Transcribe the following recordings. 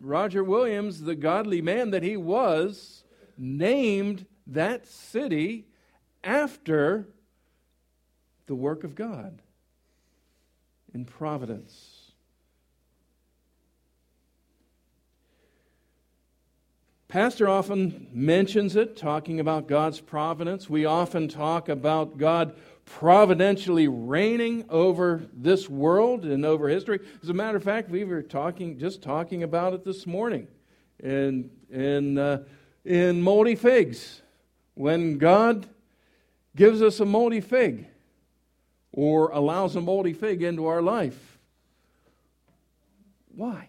Roger Williams, the godly man that he was, named that city after the work of God in providence. Pastor often mentions it, talking about God's providence. We often talk about God providentially reigning over this world and over history. As a matter of fact, we were talking, just talking about it this morning in, in, uh, in moldy figs. When God gives us a moldy fig or allows a moldy fig into our life, why?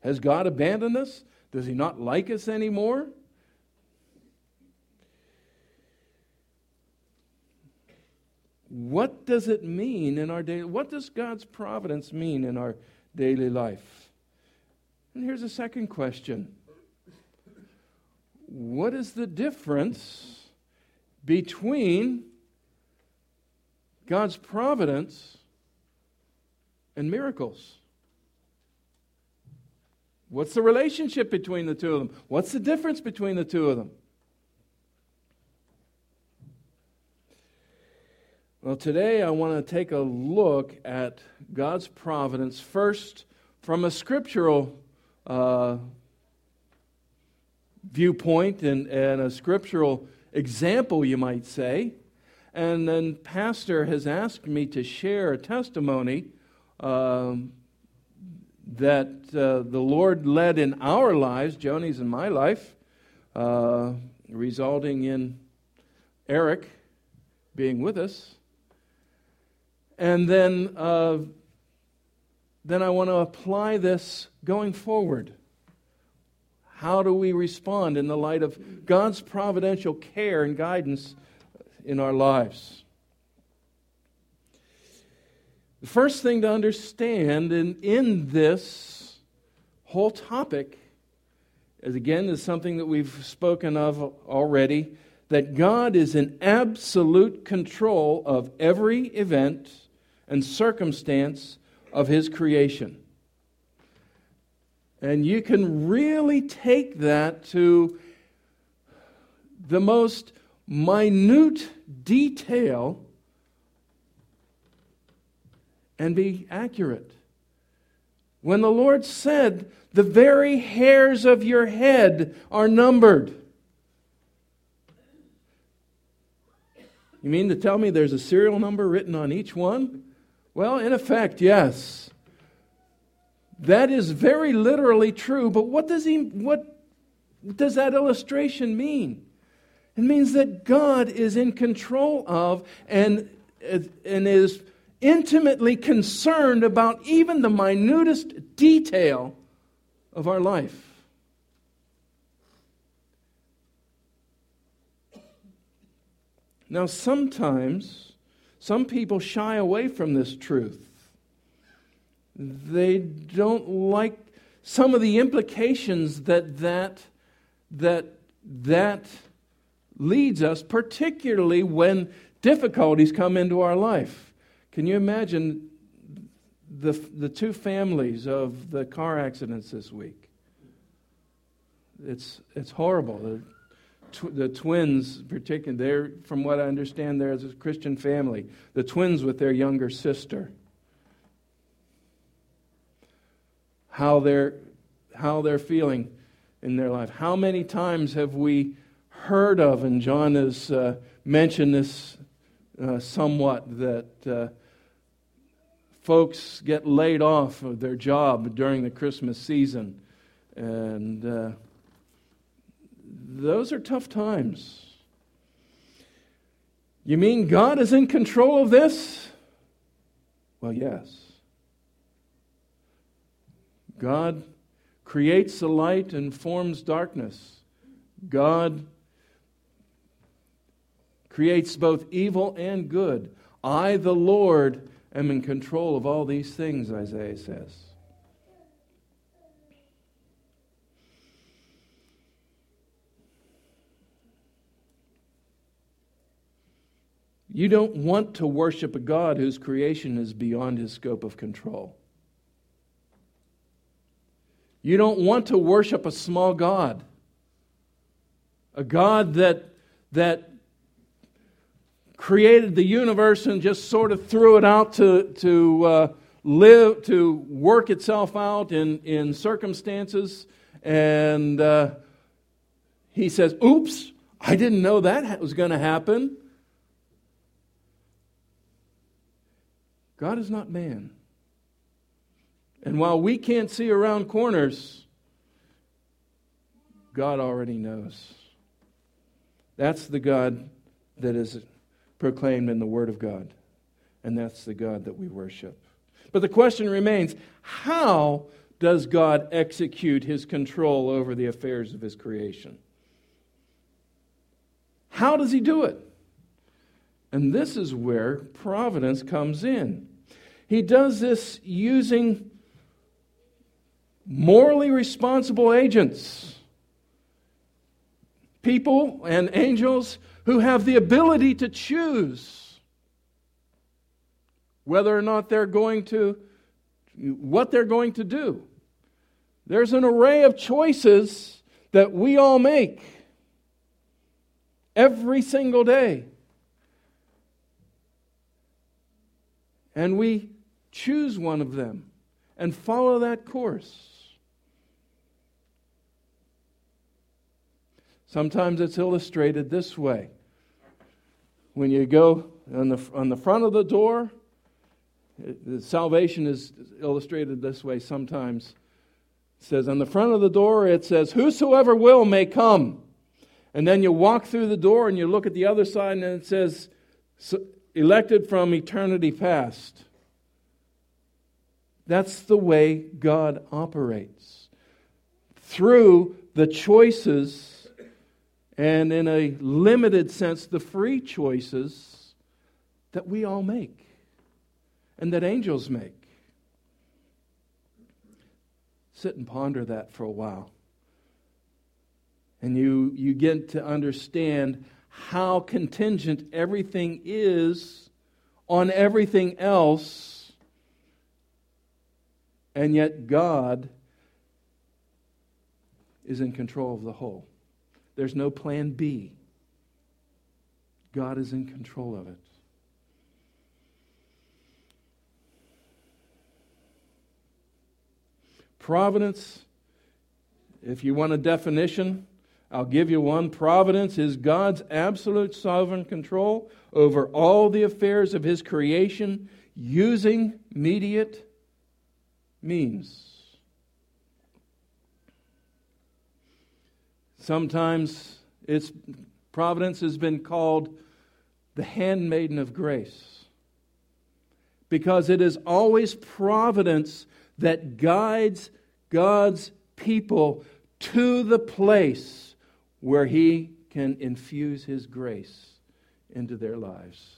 Has God abandoned us? Does He not like us anymore? What does it mean in our daily what does God's providence mean in our daily life? And here's a second question. What is the difference between God's providence and miracles? What's the relationship between the two of them? What's the difference between the two of them? Well, today I want to take a look at God's providence first from a scriptural uh, viewpoint and, and a scriptural example, you might say. And then, Pastor has asked me to share a testimony um, that uh, the Lord led in our lives, Joni's and my life, uh, resulting in Eric being with us. And then, uh, then I want to apply this going forward. How do we respond in the light of God's providential care and guidance in our lives? The first thing to understand in, in this whole topic is again is something that we've spoken of already that God is in absolute control of every event and circumstance of his creation. And you can really take that to the most minute detail and be accurate. When the Lord said, The very hairs of your head are numbered. You mean to tell me there's a serial number written on each one? Well, in effect, yes. That is very literally true, but what does he what does that illustration mean? It means that God is in control of and, and is intimately concerned about even the minutest detail of our life. Now, sometimes some people shy away from this truth. They don't like some of the implications that that, that, that leads us, particularly when difficulties come into our life. Can you imagine the, the two families of the car accidents this week? It's, it's horrible. The, tw- the twins, particularly, they're, from what I understand, they're a Christian family. The twins with their younger sister. How they're, how they're feeling in their life. How many times have we heard of, and John has uh, mentioned this uh, somewhat, that. Uh, folks get laid off of their job during the Christmas season. And uh, those are tough times. You mean God is in control of this? Well, yes. God creates the light and forms darkness. God creates both evil and good. I, the Lord, am in control of all these things, Isaiah says. You don't want to worship a God whose creation is beyond his scope of control. You don't want to worship a small God, a God that, that created the universe and just sort of threw it out to, to uh, live, to work itself out in, in circumstances. And uh, he says, Oops, I didn't know that was going to happen. God is not man. And while we can't see around corners, God already knows. That's the God that is proclaimed in the Word of God. And that's the God that we worship. But the question remains how does God execute his control over the affairs of his creation? How does he do it? And this is where providence comes in. He does this using morally responsible agents, people and angels who have the ability to choose whether or not they're going to, what they're going to do. There's an array of choices that we all make every single day. And we choose one of them and follow that course. Sometimes it's illustrated this way. When you go on the, on the front of the door, it, salvation is illustrated this way sometimes. It says, on the front of the door, it says, Whosoever will may come. And then you walk through the door and you look at the other side and it says, Elected from eternity past. That's the way God operates. Through the choices and in a limited sense, the free choices that we all make and that angels make. Sit and ponder that for a while. And you, you get to understand how contingent everything is on everything else, and yet God is in control of the whole. There's no plan B. God is in control of it. Providence, if you want a definition, I'll give you one. Providence is God's absolute sovereign control over all the affairs of His creation using mediate means. Sometimes its providence has been called the handmaiden of grace because it is always providence that guides God's people to the place where He can infuse His grace into their lives.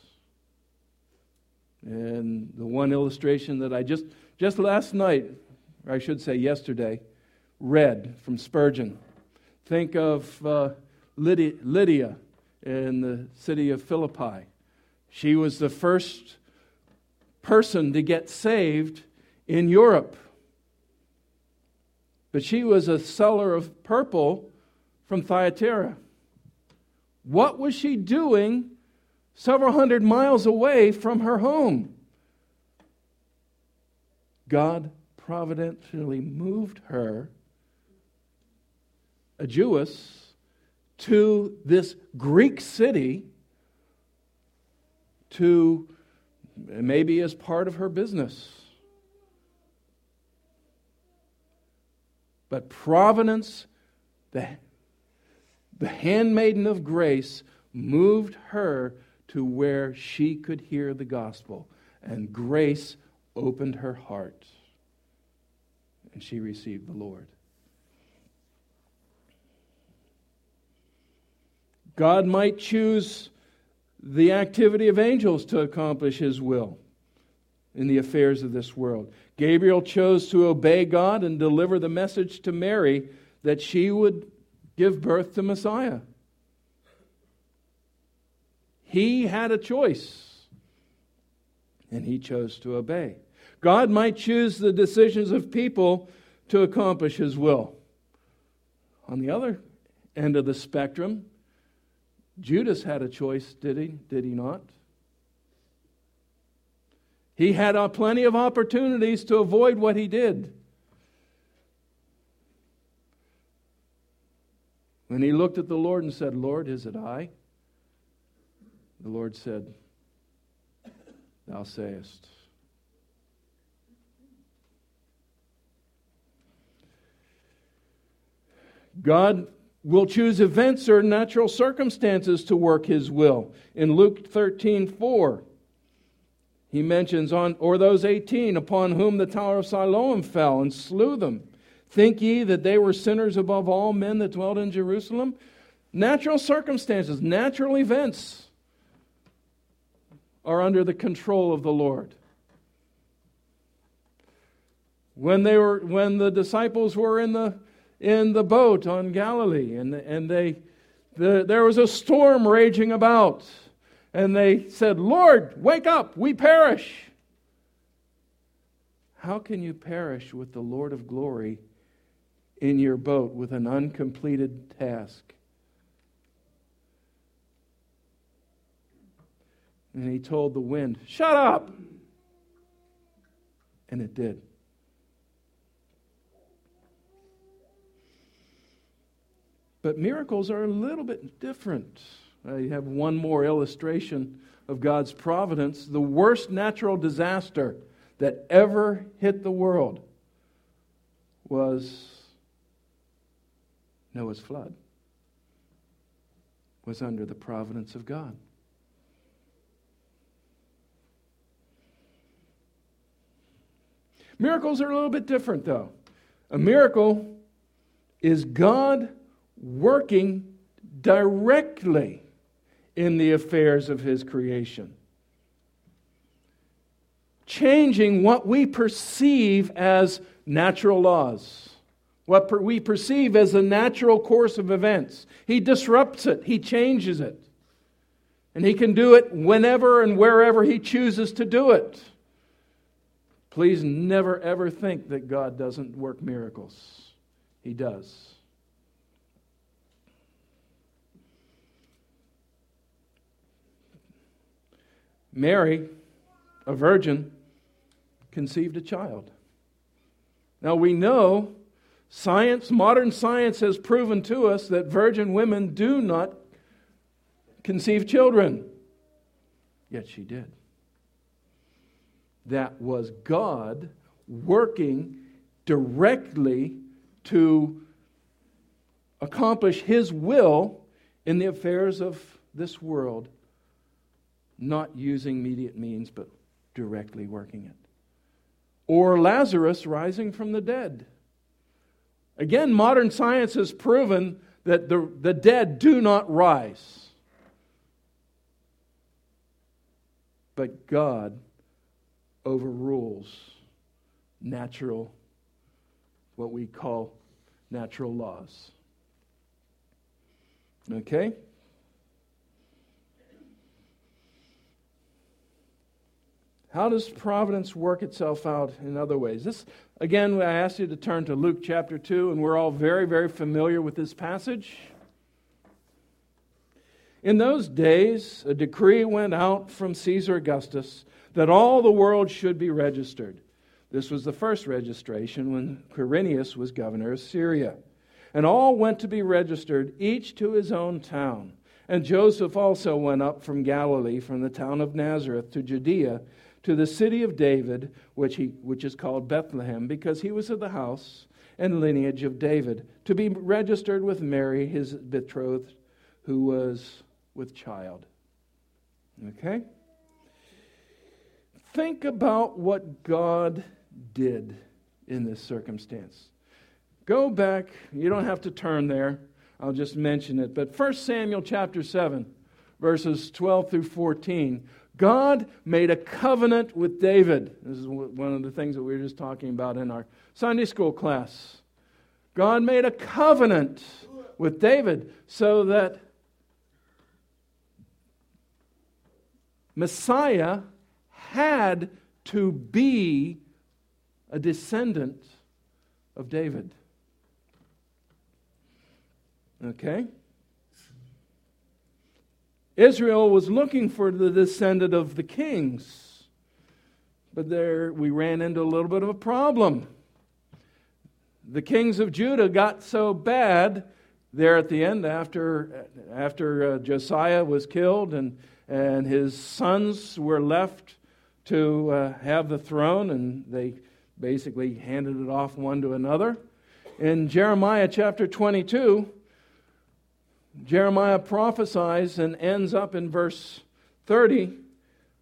And the one illustration that I just, just last night, or I should say yesterday, read from Spurgeon Think of uh, Lydia, Lydia in the city of Philippi. She was the first person to get saved in Europe. But she was a seller of purple from Thyatira. What was she doing several hundred miles away from her home? God providentially moved her a Jewess to this Greek city to maybe as part of her business. But providence, the, the handmaiden of grace, moved her to where she could hear the gospel. And grace opened her heart. And she received the Lord. God might choose the activity of angels to accomplish his will in the affairs of this world. Gabriel chose to obey God and deliver the message to Mary that she would give birth to Messiah. He had a choice, and he chose to obey. God might choose the decisions of people to accomplish his will. On the other end of the spectrum, Judas had a choice, did he? Did he not? He had uh, plenty of opportunities to avoid what he did. When he looked at the Lord and said, Lord, is it I? The Lord said, Thou sayest. God will choose events or natural circumstances to work his will. In Luke 13 4, he mentions, on, or those 18 upon whom the tower of Siloam fell and slew them. Think ye that they were sinners above all men that dwelt in Jerusalem? Natural circumstances, natural events are under the control of the Lord. When, they were, when the disciples were in the in the boat on Galilee, and, and they, the, there was a storm raging about. And they said, Lord, wake up, we perish. How can you perish with the Lord of glory in your boat with an uncompleted task? And he told the wind, Shut up! And it did. But miracles are a little bit different. I have one more illustration of God's providence. The worst natural disaster that ever hit the world was Noah's flood. Was under the providence of God. Miracles are a little bit different, though. A miracle is God working directly in the affairs of his creation. Changing what we perceive as natural laws, what per- we perceive as a natural course of events. He disrupts it, he changes it. And he can do it whenever and wherever he chooses to do it. Please never ever think that God doesn't work miracles. He does. Mary, a virgin, conceived a child. Now we know science, modern science has proven to us that virgin women do not conceive children. Yet she did. That was God working directly to accomplish His will in the affairs of this world not using immediate means, but directly working it. Or Lazarus rising from the dead. Again, modern science has proven that the, the dead do not rise. But God overrules natural, what we call natural laws. Okay? How does providence work itself out in other ways? This, again, I ask you to turn to Luke chapter 2, and we're all very, very familiar with this passage. In those days, a decree went out from Caesar Augustus that all the world should be registered. This was the first registration when Quirinius was governor of Syria. And all went to be registered, each to his own town. And Joseph also went up from Galilee, from the town of Nazareth to Judea to the city of David, which, he, which is called Bethlehem, because he was of the house and lineage of David, to be registered with Mary, his betrothed, who was with child. Okay? Think about what God did in this circumstance. Go back, you don't have to turn there. I'll just mention it. But 1 Samuel chapter 7, verses 12 through 14 God made a covenant with David. This is one of the things that we were just talking about in our Sunday school class. God made a covenant with David so that Messiah had to be a descendant of David. Okay? Israel was looking for the descendant of the kings. But there we ran into a little bit of a problem. The kings of Judah got so bad there at the end after, after uh, Josiah was killed and, and his sons were left to uh, have the throne, and they basically handed it off one to another. In Jeremiah chapter 22, Jeremiah prophesies and ends up in verse 30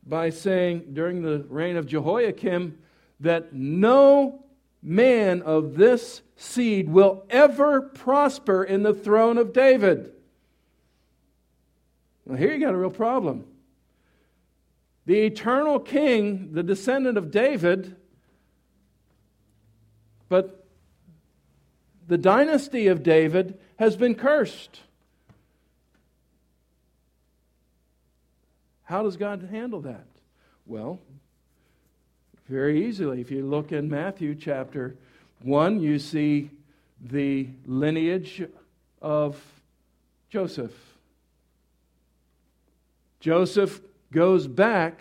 by saying, during the reign of Jehoiakim, that no man of this seed will ever prosper in the throne of David. Well, here you got a real problem. The eternal king, the descendant of David, but the dynasty of David has been cursed. How does God handle that? Well, very easily. If you look in Matthew chapter 1, you see the lineage of Joseph. Joseph goes back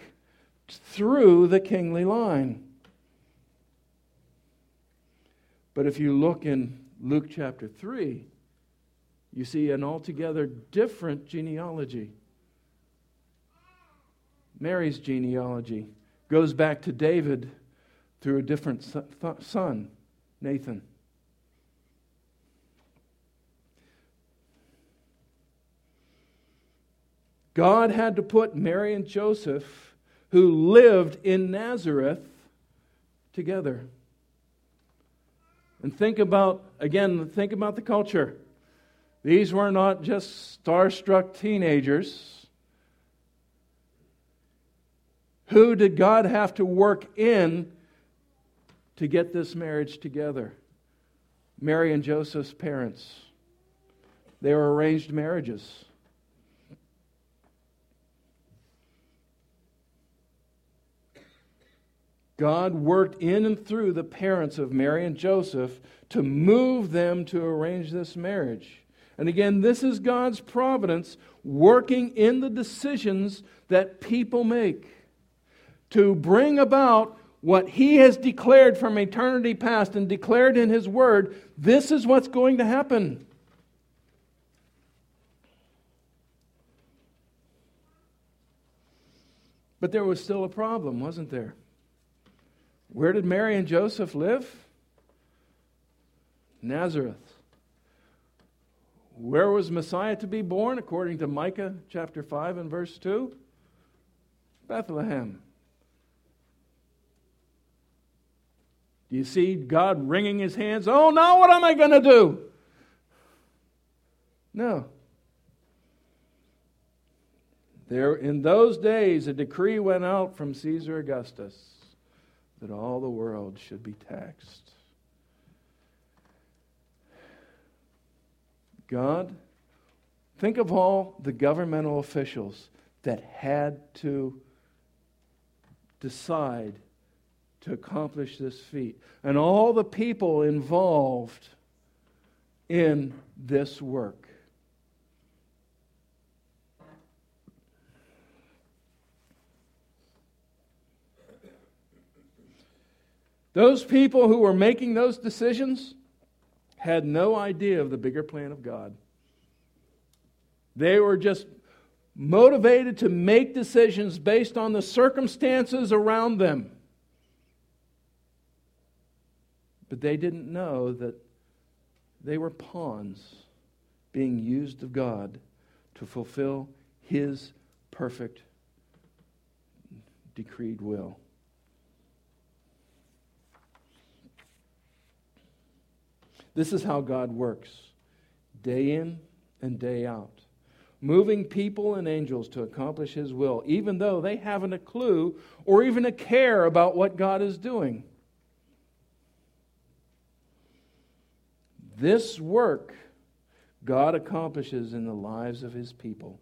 through the kingly line. But if you look in Luke chapter 3, you see an altogether different genealogy. Mary's genealogy goes back to David through a different son, Nathan. God had to put Mary and Joseph, who lived in Nazareth, together. And think about, again, think about the culture. These were not just starstruck teenagers. Who did God have to work in to get this marriage together? Mary and Joseph's parents. They were arranged marriages. God worked in and through the parents of Mary and Joseph to move them to arrange this marriage. And again, this is God's providence working in the decisions that people make to bring about what He has declared from eternity past and declared in His Word. This is what's going to happen. But there was still a problem, wasn't there? Where did Mary and Joseph live? Nazareth. Where was Messiah to be born, according to Micah chapter 5 and verse 2? Bethlehem. Do you see God wringing his hands? Oh, now what am I going to do? No. There, in those days, a decree went out from Caesar Augustus that all the world should be taxed. God, think of all the governmental officials that had to decide to accomplish this feat, and all the people involved in this work. Those people who were making those decisions had no idea of the bigger plan of God. They were just motivated to make decisions based on the circumstances around them. But they didn't know that they were pawns being used of God to fulfill His perfect decreed will. This is how God works day in and day out, moving people and angels to accomplish His will, even though they haven't a clue or even a care about what God is doing. This work God accomplishes in the lives of His people,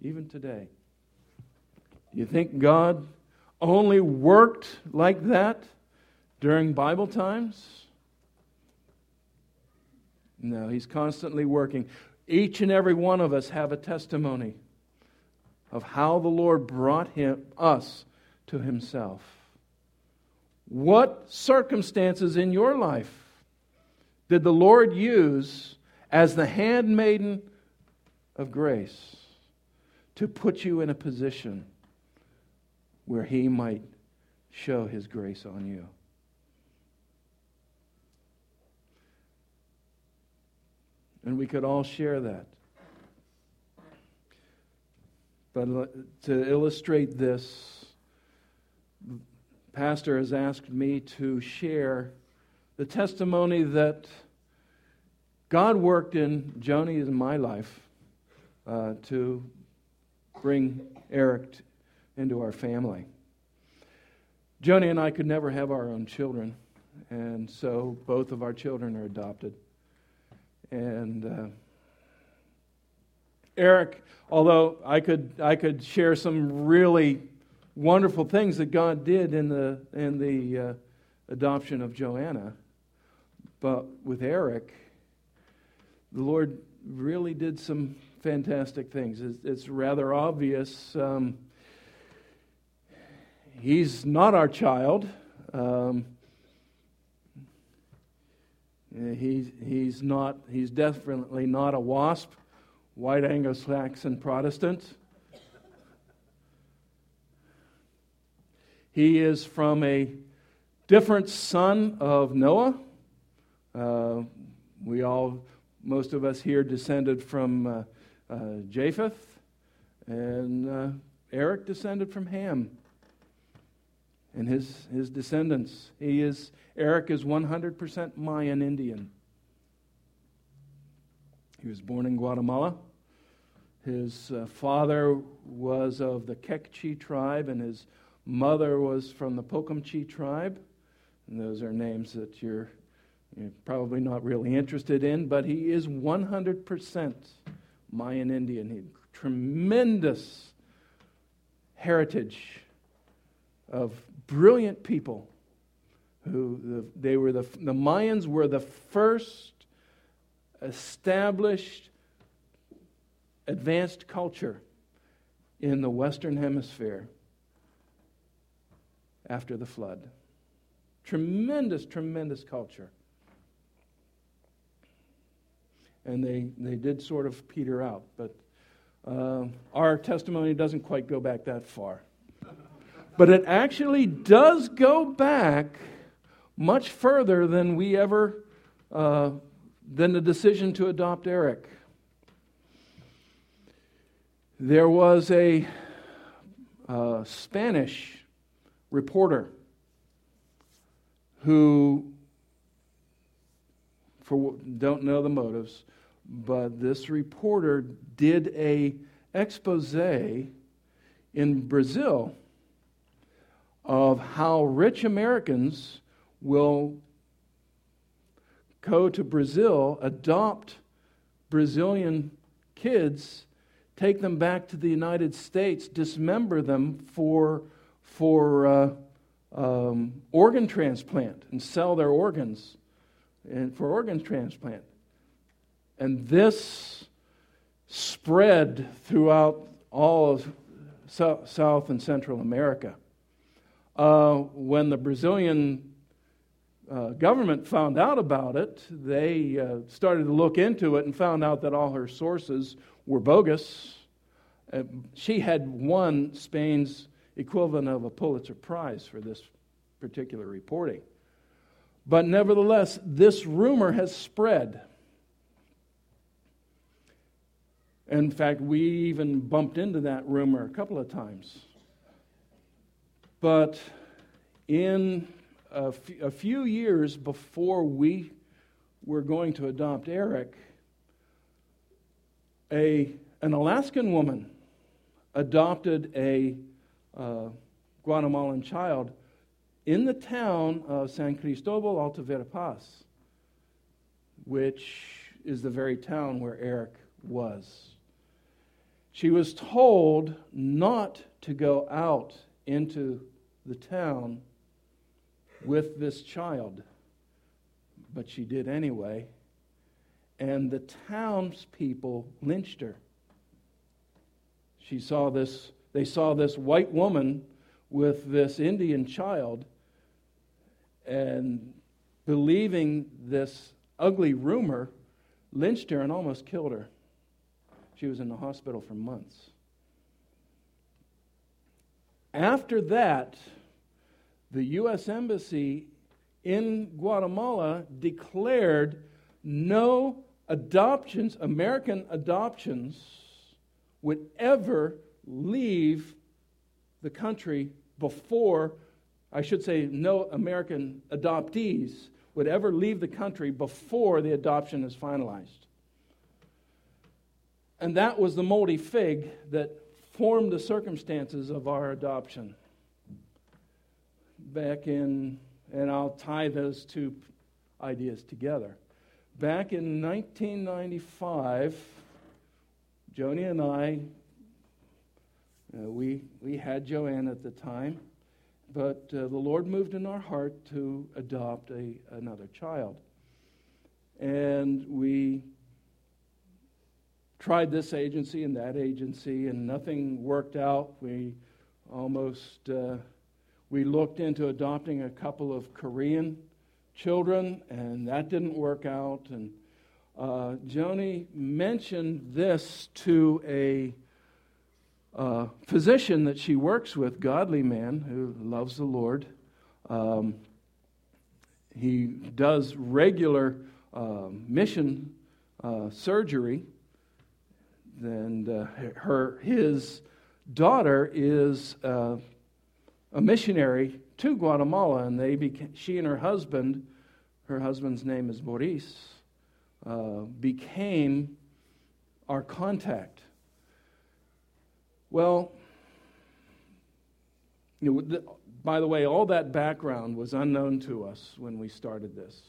even today. You think God only worked like that during Bible times? No, he's constantly working. Each and every one of us have a testimony of how the Lord brought him, us to himself. What circumstances in your life did the Lord use as the handmaiden of grace to put you in a position where he might show his grace on you? And we could all share that. But to illustrate this, Pastor has asked me to share the testimony that God worked in Joni my life uh, to bring Eric into our family. Joni and I could never have our own children, and so both of our children are adopted. And uh, Eric, although I could, I could share some really wonderful things that God did in the, in the uh, adoption of Joanna, but with Eric, the Lord really did some fantastic things. It's, it's rather obvious. Um, he's not our child. Um, He's, he's, not, he's definitely not a WASP, white Anglo Saxon Protestant. He is from a different son of Noah. Uh, we all, most of us here, descended from uh, uh, Japheth, and uh, Eric descended from Ham and his, his descendants. He is, Eric is 100% Mayan Indian. He was born in Guatemala. His uh, father was of the Kekchi tribe, and his mother was from the Pocumchi tribe. And those are names that you're, you're probably not really interested in, but he is 100% Mayan Indian. He tremendous heritage of brilliant people who they were the, the Mayans were the first established advanced culture in the Western Hemisphere after the flood. Tremendous, tremendous culture. And they, they did sort of peter out, but uh, our testimony doesn't quite go back that far. But it actually does go back much further than we ever, uh, than the decision to adopt Eric. There was a uh, Spanish reporter who, for don't know the motives, but this reporter did a expose in Brazil of how rich Americans will go to Brazil, adopt Brazilian kids, take them back to the United States, dismember them for, for uh, um, organ transplant, and sell their organs and for organ transplant. And this spread throughout all of South and Central America uh, when the Brazilian uh, government found out about it, they uh, started to look into it and found out that all her sources were bogus. She had won Spain's equivalent of a Pulitzer Prize for this particular reporting. But nevertheless, this rumor has spread. In fact, we even bumped into that rumor a couple of times. But in a, few years before we were going to adopt Eric, a, an Alaskan woman adopted a uh, Guatemalan child in the town of San Cristobal Alta Verapaz, which is the very town where Eric was. She was told not to go out into the town with this child. But she did anyway. And the townspeople lynched her. She saw this, they saw this white woman with this Indian child, and believing this ugly rumor, lynched her and almost killed her. She was in the hospital for months. After that, the U.S. Embassy in Guatemala declared no adoptions, American adoptions, would ever leave the country before, I should say, no American adoptees would ever leave the country before the adoption is finalized. And that was the moldy fig that formed the circumstances of our adoption. Back in, and I'll tie those two ideas together. Back in 1995, Joni and I, uh, we, we had Joanne at the time, but uh, the Lord moved in our heart to adopt a, another child. And we tried this agency and that agency, and nothing worked out. We almost uh, we looked into adopting a couple of Korean children, and that didn't work out. And uh, Joni mentioned this to a uh, physician that she works with, godly man who loves the Lord. Um, he does regular uh, mission uh, surgery and uh, her his daughter is uh, a missionary to Guatemala, and they became, she and her husband, her husband's name is Maurice, uh, became our contact. Well, you know, by the way, all that background was unknown to us when we started this.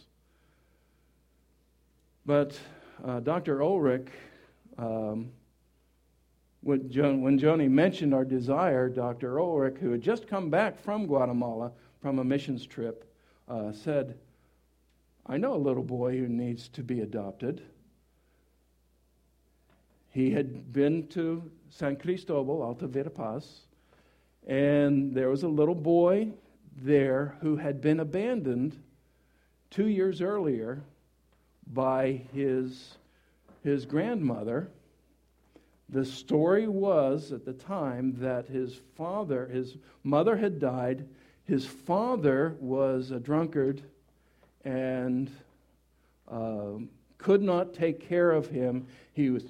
But uh, Dr. Ulrich um, when, when Joni mentioned our desire, Dr. Ulrich, who had just come back from Guatemala from a missions trip, uh, said, I know a little boy who needs to be adopted. He had been to San Cristobal, Alta Verapaz, and there was a little boy there who had been abandoned two years earlier by his, his grandmother the story was at the time that his father, his mother had died, his father was a drunkard and uh, could not take care of him. He was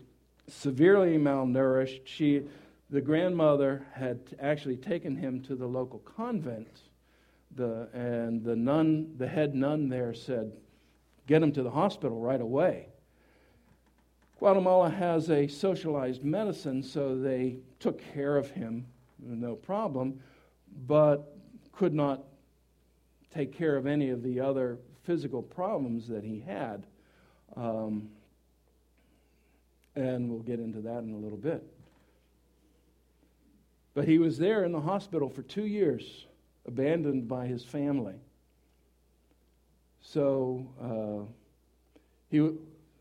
severely malnourished. She, the grandmother had actually taken him to the local convent, the, and the nun, the head nun there said, "Get him to the hospital right away." Guatemala has a socialized medicine, so they took care of him, no problem, but could not take care of any of the other physical problems that he had. Um, and we'll get into that in a little bit. But he was there in the hospital for two years, abandoned by his family. So uh, he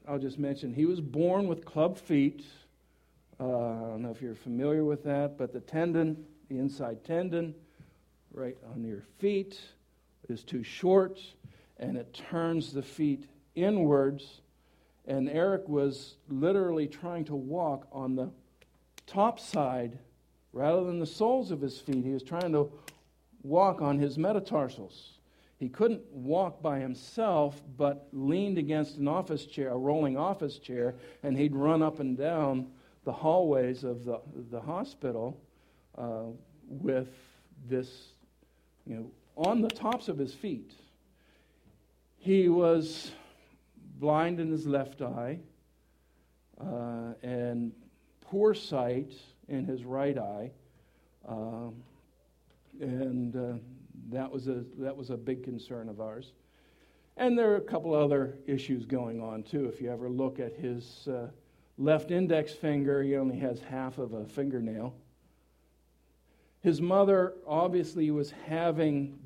I'll just mention he was born with club feet. Uh, I don't know if you're familiar with that, but the tendon, the inside tendon, right on your feet, is too short and it turns the feet inwards. And Eric was literally trying to walk on the top side rather than the soles of his feet. He was trying to walk on his metatarsals. He couldn't walk by himself, but leaned against an office chair, a rolling office chair, and he'd run up and down the hallways of the, the hospital uh, with this, you know, on the tops of his feet. He was blind in his left eye uh, and poor sight in his right eye. Um, and uh, that was a, that was a big concern of ours. And there are a couple other issues going on, too. If you ever look at his uh, left index finger, he only has half of a fingernail. His mother obviously was having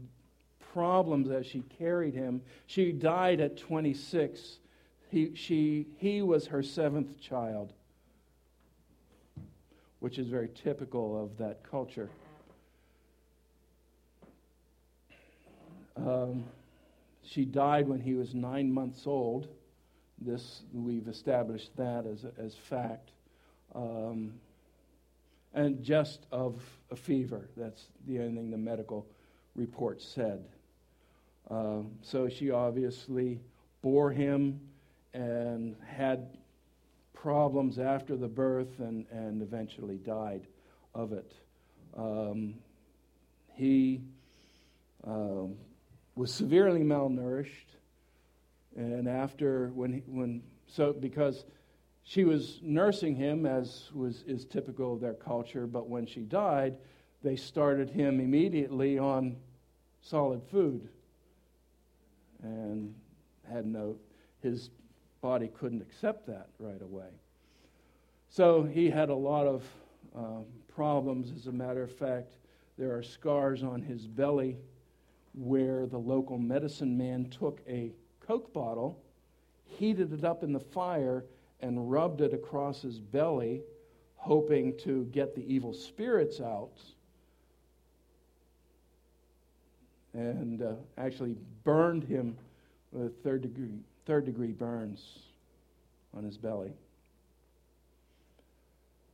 problems as she carried him. She died at 26. He, she, he was her seventh child, which is very typical of that culture. Um, she died when he was nine months old. This we've established that as as fact, um, and just of a fever. That's the only thing the medical report said. Uh, so she obviously bore him and had problems after the birth and, and eventually died of it. Um, he um, was severely malnourished, and after when he, when so because she was nursing him as was is typical of their culture, but when she died, they started him immediately on solid food, and had no his body couldn't accept that right away. So he had a lot of um, problems. As a matter of fact, there are scars on his belly where the local medicine man took a Coke bottle, heated it up in the fire, and rubbed it across his belly, hoping to get the evil spirits out. And uh, actually burned him with third degree, third degree burns on his belly.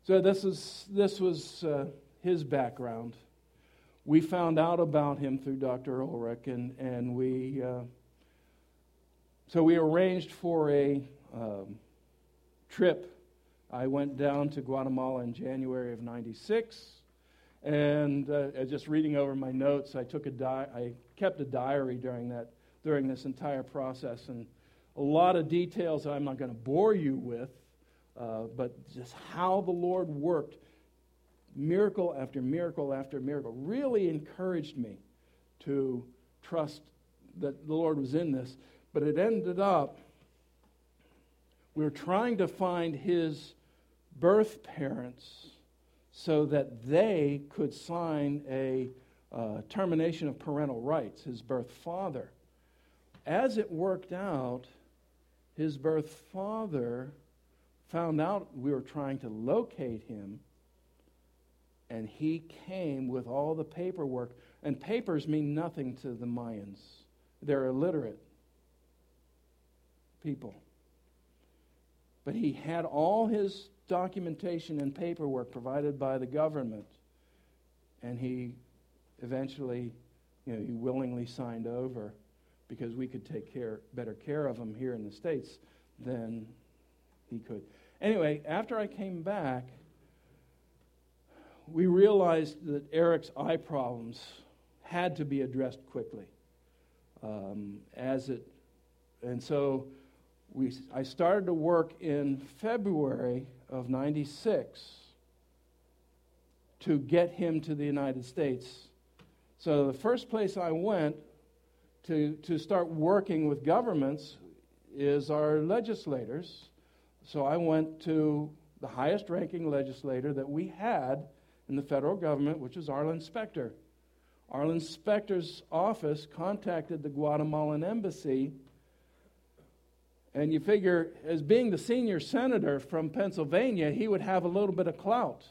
So this is this was uh, his background we found out about him through Dr. Ulrich, and, and we, uh, so we arranged for a um, trip. I went down to Guatemala in January of 96, and uh, just reading over my notes, I took a di- I kept a diary during that during this entire process, and a lot of details I'm not going to bore you with, uh, but just how the Lord worked miracle after miracle after miracle really encouraged me to trust that the Lord was in this. But it ended up, we were trying to find his birth parents so that they could sign a uh, termination of parental rights, his birth father. As it worked out, his birth father found out we were trying to locate him and he came with all the paperwork. And papers mean nothing to the Mayans, they're illiterate people. But he had all his documentation and paperwork provided by the government, and he eventually, you know, he willingly signed over because we could take care, better care of him here in the States than he could. Anyway, after I came back, we realized that Eric's eye problems had to be addressed quickly. Um, as it, and so we, I started to work in February of 96 to get him to the United States. So the first place I went to, to start working with governments is our legislators. So I went to the highest ranking legislator that we had in the federal government, which is Arlen Specter. Arlen Specter's office contacted the Guatemalan embassy, and you figure, as being the senior senator from Pennsylvania, he would have a little bit of clout.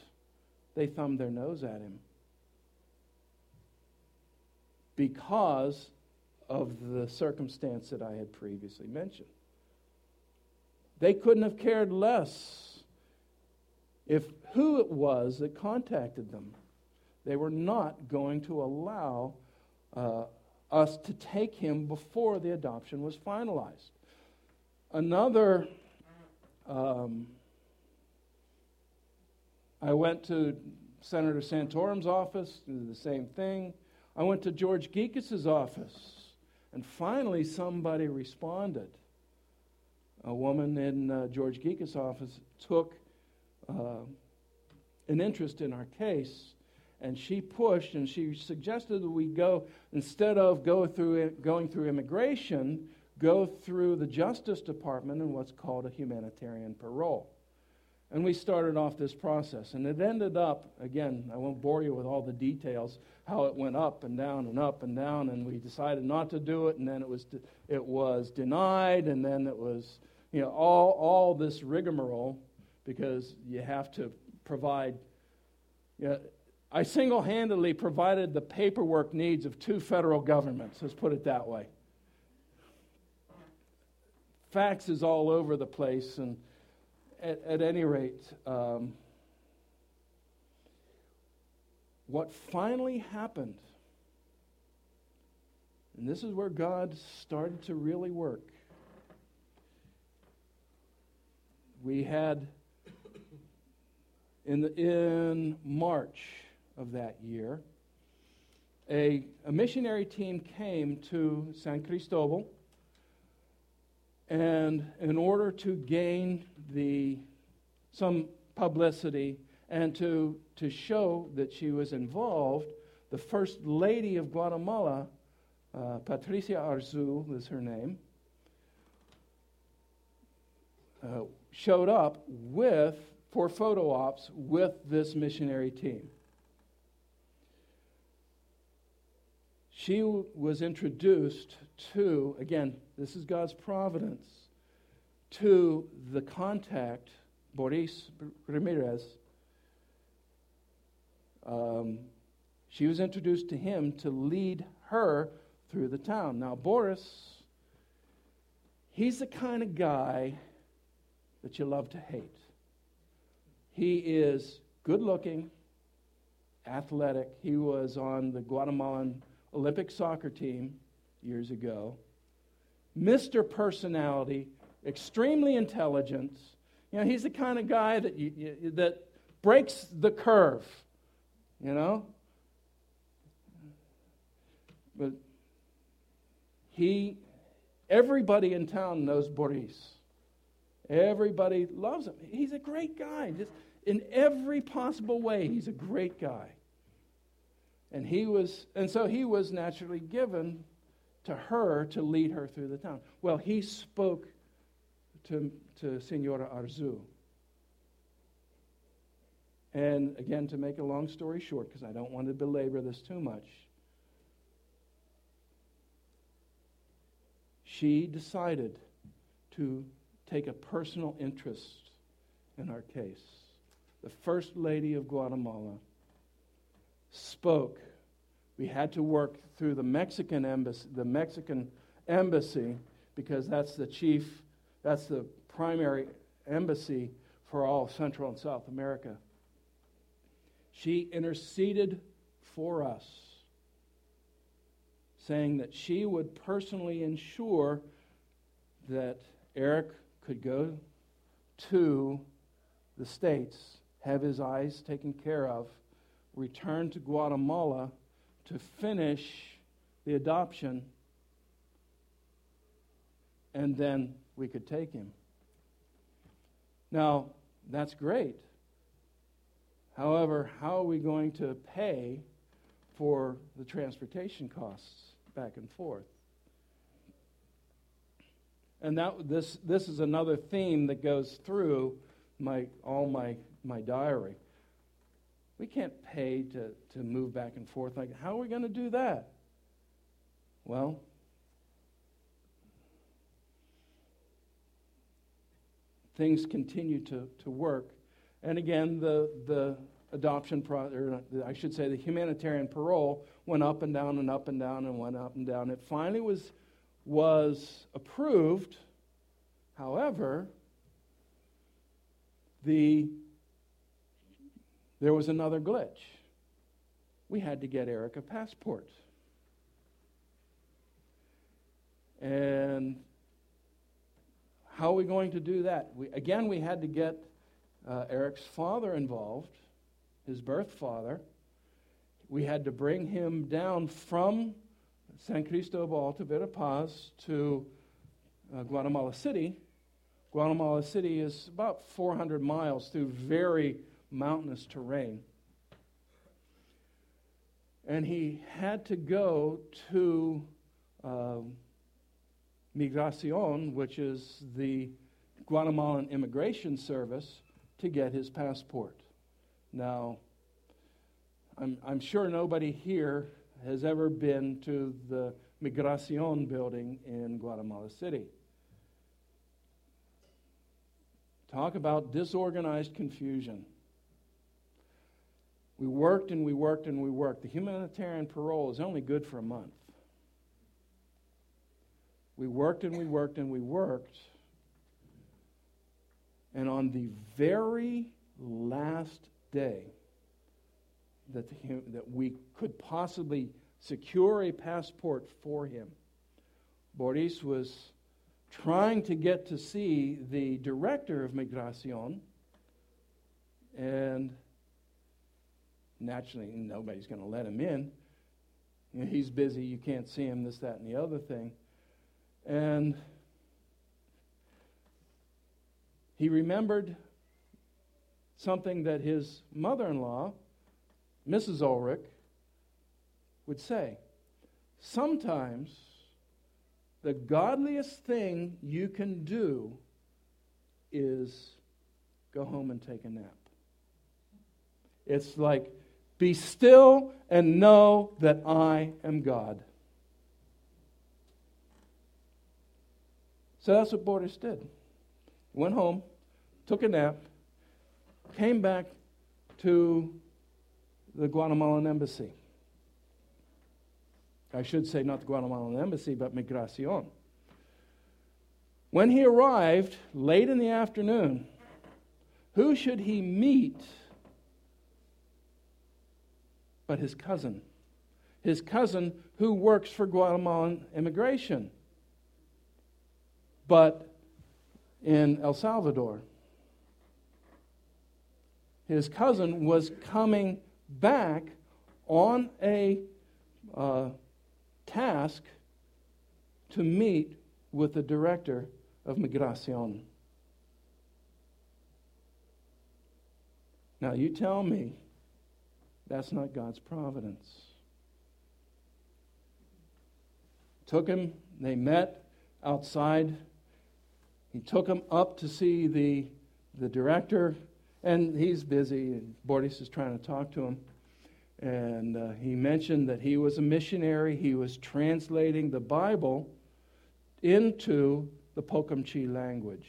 They thumbed their nose at him because of the circumstance that I had previously mentioned. They couldn't have cared less if who it was that contacted them. They were not going to allow uh, us to take him before the adoption was finalized. Another, um, I went to Senator Santorum's office, did the same thing. I went to George Gekas' office, and finally somebody responded. A woman in uh, George Gekas' office took uh, an interest in our case. And she pushed and she suggested that we go, instead of go through, going through immigration, go through the Justice Department and what's called a humanitarian parole. And we started off this process. And it ended up, again, I won't bore you with all the details, how it went up and down and up and down. And we decided not to do it. And then it was, de- it was denied. And then it was, you know, all, all this rigmarole because you have to provide. You know, I single handedly provided the paperwork needs of two federal governments, let's put it that way. Faxes all over the place, and at, at any rate, um, what finally happened, and this is where God started to really work. We had in, the, in March of that year, a, a missionary team came to San Cristobal, and in order to gain the, some publicity and to, to show that she was involved, the First Lady of Guatemala, uh, Patricia Arzu was her name, uh, showed up with, for photo ops, with this missionary team. she was introduced to, again, this is God's providence, to the contact, Boris Ramirez. Um, she was introduced to him to lead her through the town. Now, Boris, he's the kind of guy that you love to hate. He is good looking, athletic. He was on the Guatemalan Olympic soccer team years ago. Mr. Personality, extremely intelligent. You know, he's the kind of guy that, you, you, that breaks the curve, you know? But he, everybody in town knows Boris. Everybody loves him. He's a great guy. Just in every possible way, he's a great guy. And he was, and so he was naturally given to her to lead her through the town. Well, he spoke to, to Senora Arzu. And again, to make a long story short, because I don't want to belabor this too much, she decided to take a personal interest in our case. The First Lady of Guatemala spoke. We had to work through the Mexican embassy, the Mexican embassy because that's the chief, that's the primary embassy for all Central and South America. She interceded for us, saying that she would personally ensure that Eric could go to the States, have his eyes taken care of, return to Guatemala to finish the adoption, and then we could take him. Now, that's great. However, how are we going to pay for the transportation costs back and forth? And that, this, this is another theme that goes through my, all my, my diary. We can't pay to, to move back and forth. Like, how are we going to do that? Well, things continue to, to work. And again, the, the adoption, pro, or I should say, the humanitarian parole went up and down and up and down and went up and down. It finally was, was approved. However, the there was another glitch. We had to get Eric a passport. And how are we going to do that? We, again, we had to get uh, Eric's father involved, his birth father. We had to bring him down from San Cristobal to Verapaz to uh, Guatemala City. Guatemala City is about 400 miles through very mountainous terrain. And he had to go to um, Migracion, which is the Guatemalan Immigration Service, to get his passport. Now, I'm, I'm sure nobody here has ever been to the Migracion building in Guatemala City. Talk about disorganized confusion. We worked and we worked and we worked. The humanitarian parole is only good for a month. We worked and we worked and we worked. And on the very last day that, the, that we could possibly secure a passport for him, Boris was trying to get to see the director of Migracion, and naturally, nobody's going to let him in. He's busy, you can't see him, this, that, and the other thing. And he remembered something that his mother in law, Mrs. Ulrich, would say. Sometimes the godliest thing you can do is go home and take a nap. It's like, be still and know that I am God. So that's what Boris did. Went home, took a nap, came back to the Guatemalan embassy. I should say not the Guatemalan embassy, but Migracion. When he arrived late in the afternoon, who should he meet but his cousin? His cousin who works for Guatemalan immigration, but in El Salvador. His cousin was coming back on a uh, task to meet with the director of Migracion. Now, you tell me that's not God's providence. Took him, they met outside. He took him up to see the, the director, and he's busy, and Boris is trying to talk to him. And uh, he mentioned that he was a missionary. He was translating the Bible into the Pocumchi language.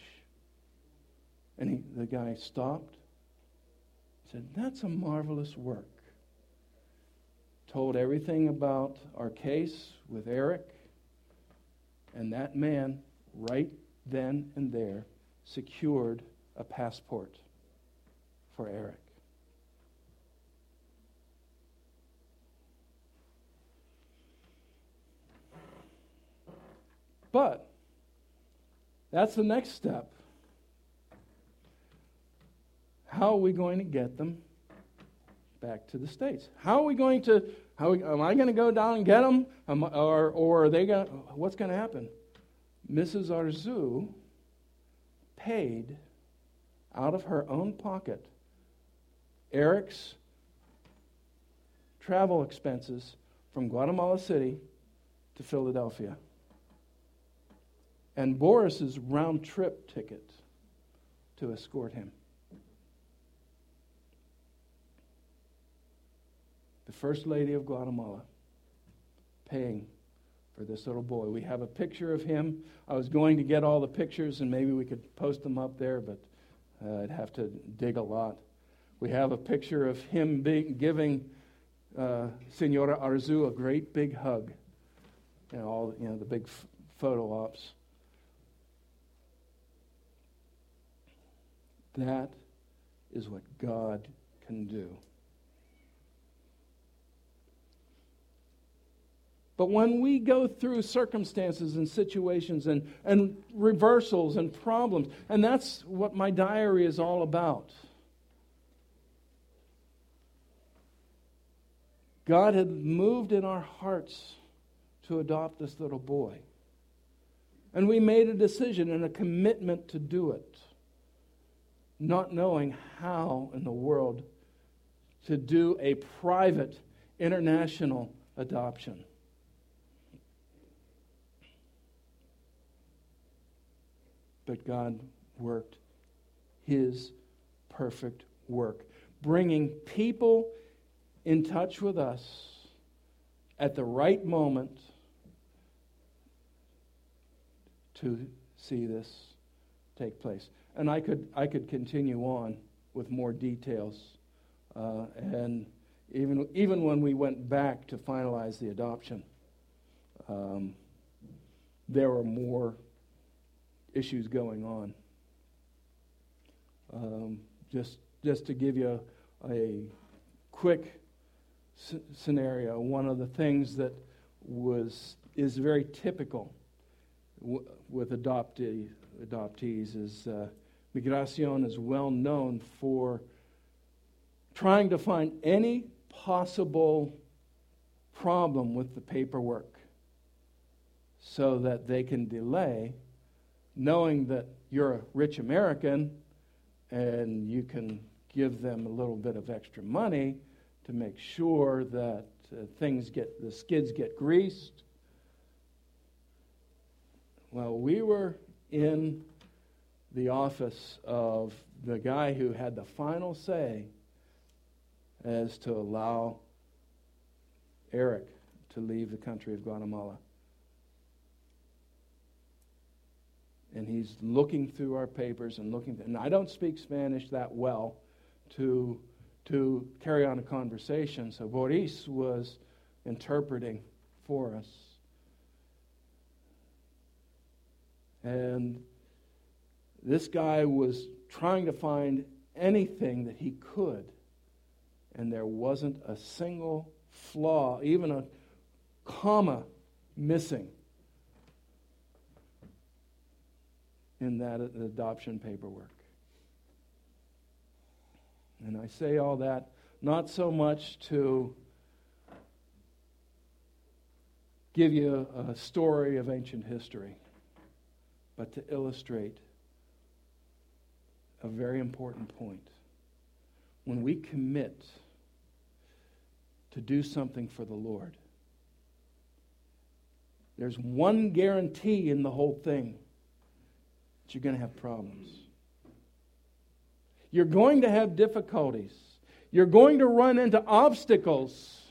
And he, the guy stopped, said, That's a marvelous work. Told everything about our case with Eric. And that man, right then and there, secured a passport for Eric. But that's the next step. How are we going to get them back to the States? How are we going to, how am I going to go down and get them? Am, or, or are they going to, what's going to happen? Mrs. Arzu paid out of her own pocket Eric's travel expenses from Guatemala City to Philadelphia and Boris's round trip ticket to escort him. The First Lady of Guatemala paying for this little boy. We have a picture of him. I was going to get all the pictures and maybe we could post them up there, but uh, I'd have to dig a lot. We have a picture of him being, giving uh, Senora Arzu a great big hug. You know, all you know the big f- photo ops. That is what God can do. But when we go through circumstances and situations and, and reversals and problems, and that's what my diary is all about. God had moved in our hearts to adopt this little boy. And we made a decision and a commitment to do it not knowing how in the world to do a private international adoption. But God worked His perfect work, bringing people in touch with us at the right moment to see this take place. And I could, I could continue on with more details. Uh, and even, even when we went back to finalize the adoption, um, there were more issues going on. Um, just, just to give you a, a quick scenario, one of the things that was, is very typical w- with adoptee, adoptees is uh, Migracion is well known for trying to find any possible problem with the paperwork so that they can delay, knowing that you're a rich American and you can give them a little bit of extra money to make sure that uh, things get, the skids get greased. Well, we were in the office of the guy who had the final say as to allow Eric to leave the country of Guatemala. And he's looking through our papers and looking, and I don't speak Spanish that well to, to carry on a conversation, so Boris was interpreting for us. And this guy was trying to find anything that he could, and there wasn't a single flaw, even a comma missing in that adoption paperwork. And I say all that not so much to give you a story of ancient history, but to illustrate a very important point. When we commit to do something for the Lord, there's one guarantee in the whole thing you're going to have problems. You're going to have difficulties. You're going to run into obstacles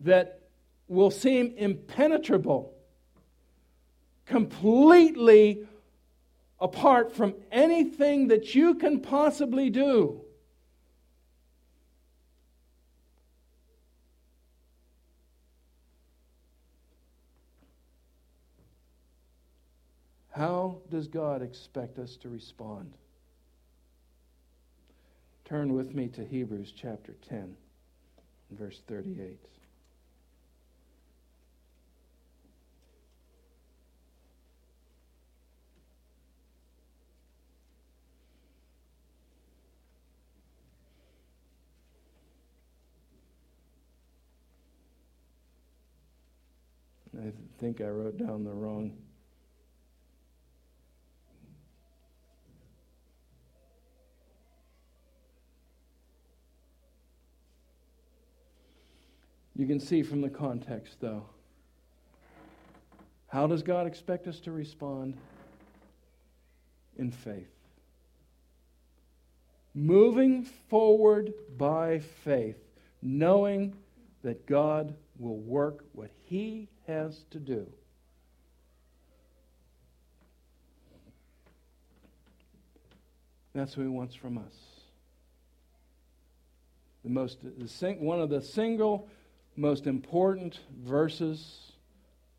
that will seem impenetrable, completely apart from anything that you can possibly do. How does God expect us to respond? Turn with me to Hebrews chapter 10, verse 38. I think I wrote down the wrong. You can see from the context, though. How does God expect us to respond? In faith. Moving forward by faith, knowing that God will work what He has to do. That's what He wants from us. The most, one of the single most important verses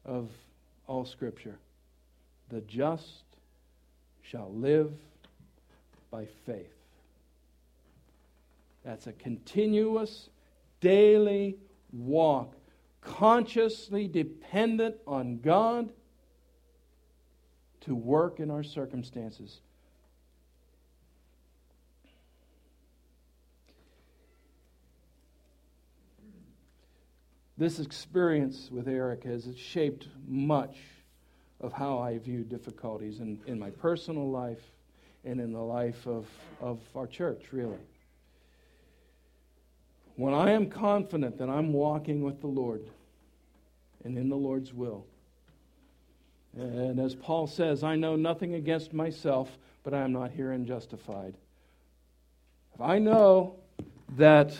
of all Scripture. The just shall live by faith. That's a continuous, daily walk, consciously dependent on God to work in our circumstances. This experience with Eric has shaped much of how I view difficulties in, in my personal life and in the life of, of our church, really. When I am confident that I'm walking with the Lord and in the Lord's will, and as Paul says, I know nothing against myself, but I am not herein justified. if I know that,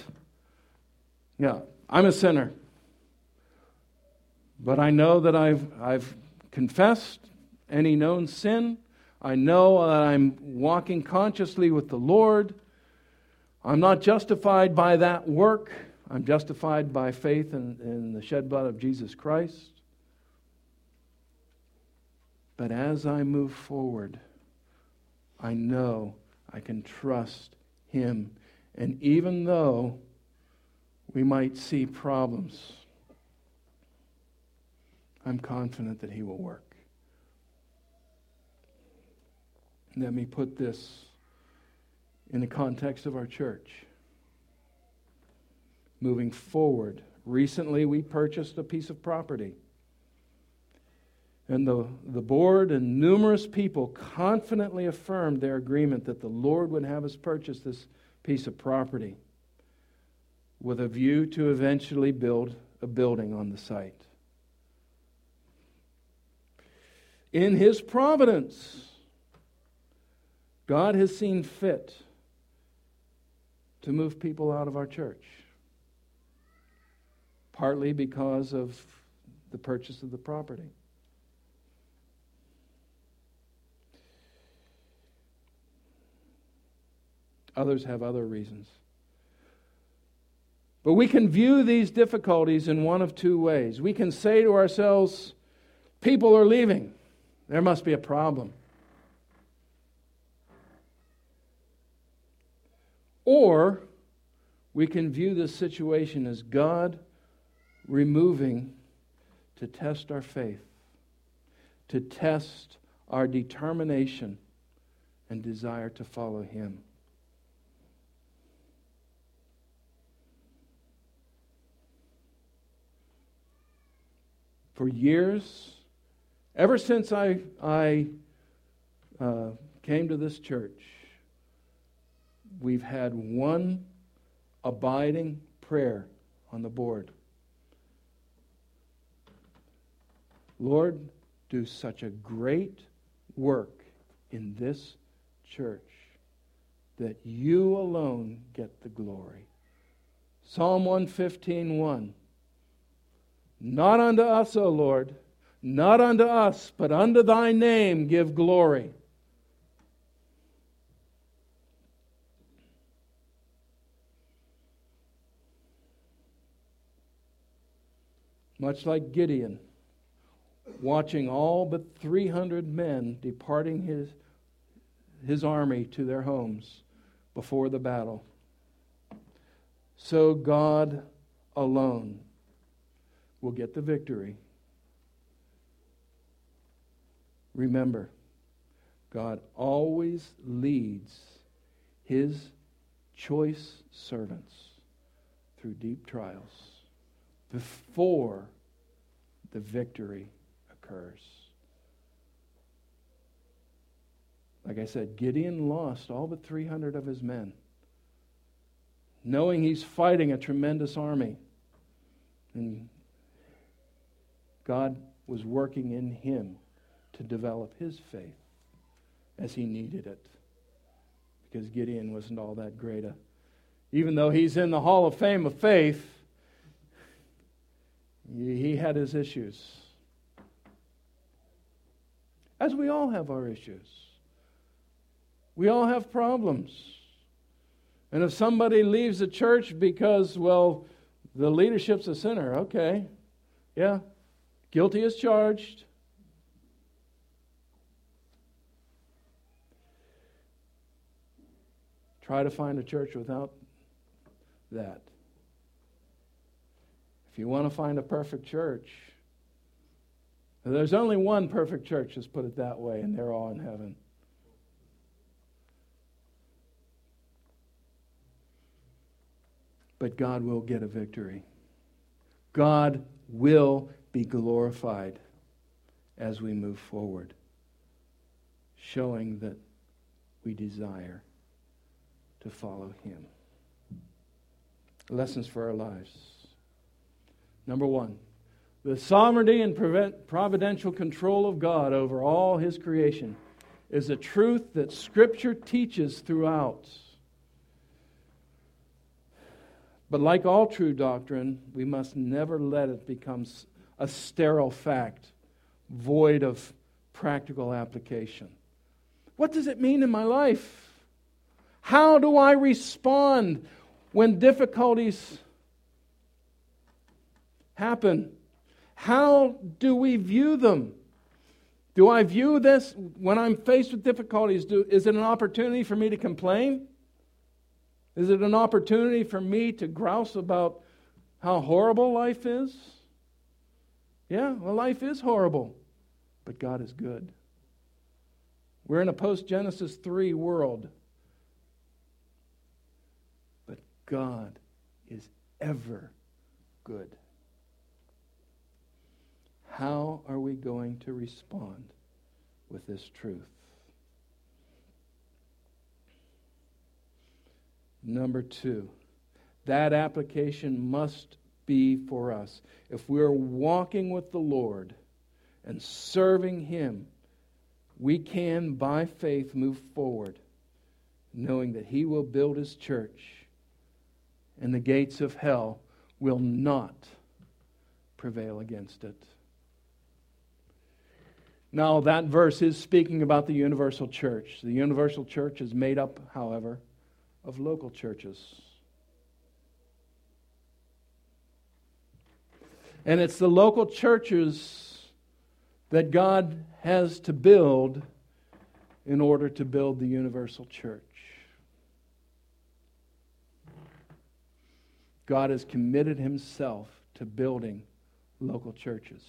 yeah, I'm a sinner, but I know that I've, I've confessed any known sin, I know that I'm walking consciously with the Lord. I'm not justified by that work. I'm justified by faith in, in the shed blood of Jesus Christ. But as I move forward, I know I can trust Him. And even though we might see problems, I'm confident that He will work. Let me put this in the context of our church. Moving forward, recently we purchased a piece of property. And the, the board and numerous people confidently affirmed their agreement that the Lord would have us purchase this piece of property with a view to eventually build a building on the site. In His providence, God has seen fit to move people out of our church, partly because of the purchase of the property. Others have other reasons. But we can view these difficulties in one of two ways. We can say to ourselves, people are leaving. There must be a problem. Or we can view this situation as God removing to test our faith, to test our determination and desire to follow Him. For years, ever since I, I uh, came to this church, we've had one abiding prayer on the board. Lord, do such a great work in this church that you alone get the glory. Psalm 115 1. Not unto us, O Lord, not unto us, but unto thy name give glory. much like Gideon, watching all but 300 men departing his, his army to their homes before the battle. So God alone will get the victory. Remember, God always leads his choice servants through deep trials before the victory occurs. Like I said, Gideon lost all but 300 of his men, knowing he's fighting a tremendous army. And God was working in him to develop his faith as he needed it. Because Gideon wasn't all that great a. Even though he's in the Hall of Fame of faith, he had his issues. As we all have our issues. We all have problems. And if somebody leaves the church because, well, the leadership's a sinner, okay. Yeah. Guilty as charged. Try to find a church without that If you want to find a perfect church, there's only one perfect church, let's put it that way, and they're all in heaven. But God will get a victory. God will be glorified as we move forward, showing that we desire to follow Him. Lessons for our lives. Number one, the sovereignty and providential control of God over all his creation is a truth that Scripture teaches throughout. But like all true doctrine, we must never let it become a sterile fact, void of practical application. What does it mean in my life? How do I respond when difficulties happen? How do we view them? Do I view this when I'm faced with difficulties? Do, is it an opportunity for me to complain? Is it an opportunity for me to grouse about how horrible life is? Yeah, well, life is horrible, but God is good. We're in a post Genesis 3 world. But God is ever good. How are we going to respond with this truth? Number two, that application must be for us. If we're walking with the Lord and serving Him, we can, by faith, move forward, knowing that He will build His church and the gates of hell will not prevail against it. Now, that verse is speaking about the universal church. The universal church is made up, however, of local churches. And it's the local churches that God has to build in order to build the universal church. God has committed himself to building local churches.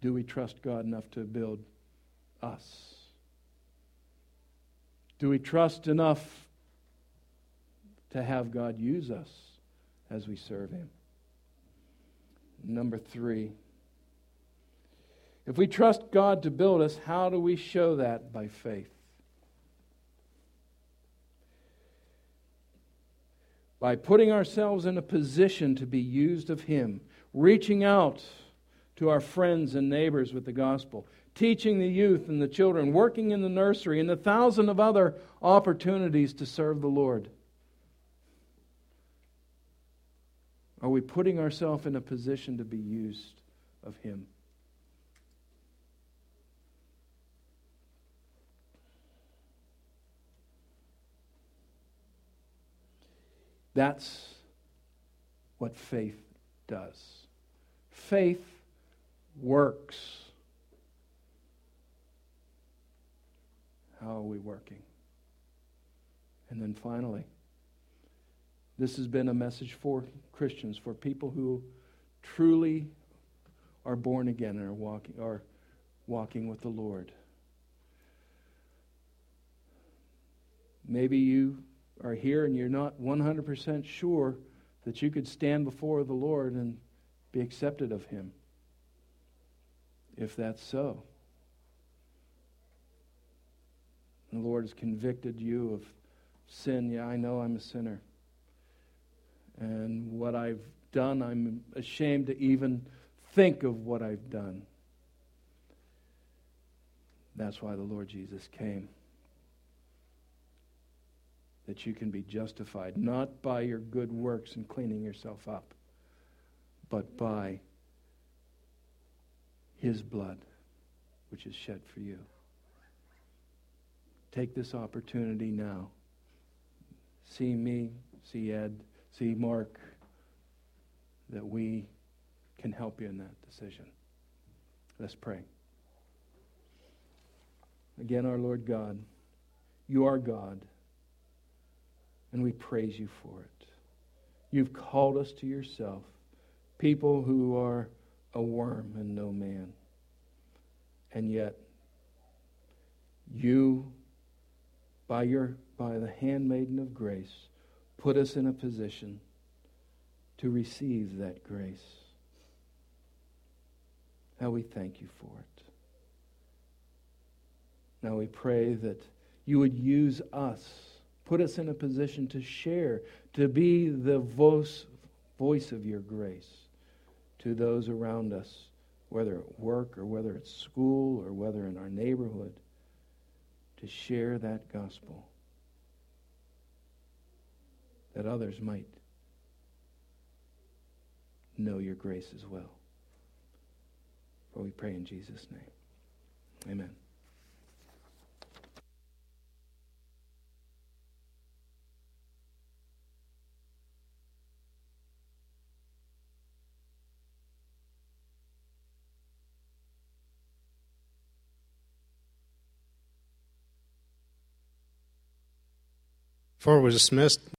Do we trust God enough to build us? Do we trust enough to have God use us as we serve Him? Number three, if we trust God to build us, how do we show that? By faith. By putting ourselves in a position to be used of Him, reaching out to our friends and neighbors with the gospel, teaching the youth and the children, working in the nursery, and a thousand of other opportunities to serve the Lord? Are we putting ourselves in a position to be used of Him? That's what faith does. Faith works. How are we working? And then finally, this has been a message for Christians, for people who truly are born again and are walking, are walking with the Lord. Maybe you are here and you're not 100% sure that you could stand before the Lord and be accepted of Him. If that's so, the Lord has convicted you of sin. Yeah, I know I'm a sinner. And what I've done, I'm ashamed to even think of what I've done. That's why the Lord Jesus came. That you can be justified, not by your good works and cleaning yourself up, but by His blood, which is shed for you. Take this opportunity now. See me, see Ed, see Mark, that we can help you in that decision. Let's pray. Again, our Lord God, you are God, and we praise you for it. You've called us to yourself, people who are a worm and no man. And yet, you, by, your, by the handmaiden of grace, put us in a position to receive that grace. Now we thank you for it. Now we pray that you would use us, put us in a position to share, to be the voice, voice of your grace to those around us, whether at work or whether at school or whether in our neighborhood, to share that gospel. that others might know your grace as well. For we pray in Jesus' name. Amen. Before it was dismissed,